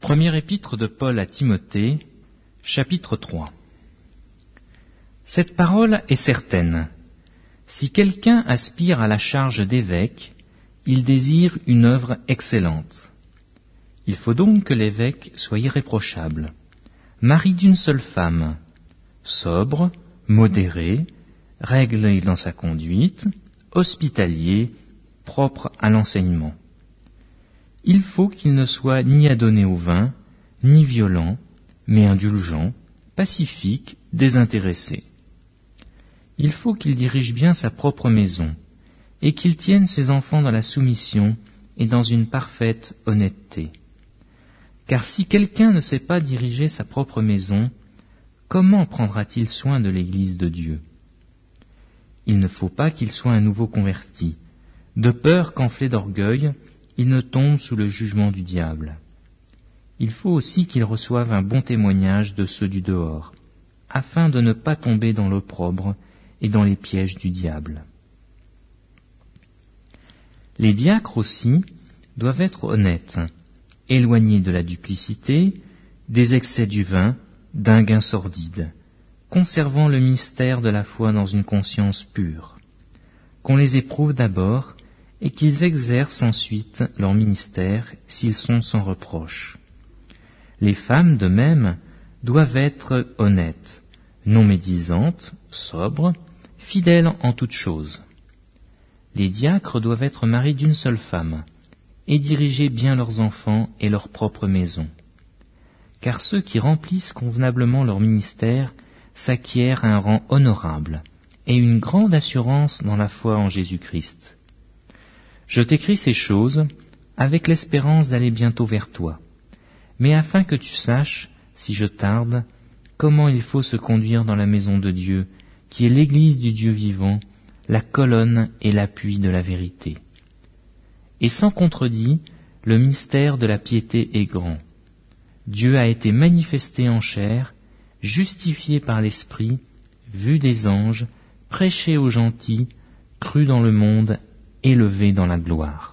Premier épître de Paul à Timothée, chapitre 3 Cette parole est certaine. Si quelqu'un aspire à la charge d'évêque, il désire une œuvre excellente. Il faut donc que l'évêque soit irréprochable, mari d'une seule femme, sobre, modéré, réglé dans sa conduite, hospitalier, propre à l'enseignement. Il faut qu'il ne soit ni adonné au vin, ni violent, mais indulgent, pacifique, désintéressé. Il faut qu'il dirige bien sa propre maison, et qu'il tienne ses enfants dans la soumission et dans une parfaite honnêteté. Car si quelqu'un ne sait pas diriger sa propre maison, comment prendra-t-il soin de l'Église de Dieu? Il ne faut pas qu'il soit un nouveau converti, de peur qu'enflé d'orgueil, ne tombe sous le jugement du diable. Il faut aussi qu'il reçoive un bon témoignage de ceux du dehors, afin de ne pas tomber dans l'opprobre et dans les pièges du diable. Les diacres aussi doivent être honnêtes, éloignés de la duplicité, des excès du vin, d'un gain sordide, conservant le mystère de la foi dans une conscience pure, qu'on les éprouve d'abord et qu'ils exercent ensuite leur ministère s'ils sont sans reproche. Les femmes, de même, doivent être honnêtes, non médisantes, sobres, fidèles en toutes choses. Les diacres doivent être maris d'une seule femme, et diriger bien leurs enfants et leur propre maison. Car ceux qui remplissent convenablement leur ministère s'acquièrent un rang honorable et une grande assurance dans la foi en Jésus-Christ. Je t'écris ces choses avec l'espérance d'aller bientôt vers toi, mais afin que tu saches, si je tarde, comment il faut se conduire dans la maison de Dieu, qui est l'Église du Dieu vivant, la colonne et l'appui de la vérité. Et sans contredit, le mystère de la piété est grand. Dieu a été manifesté en chair, justifié par l'Esprit, vu des anges, prêché aux gentils, cru dans le monde élevé dans la gloire.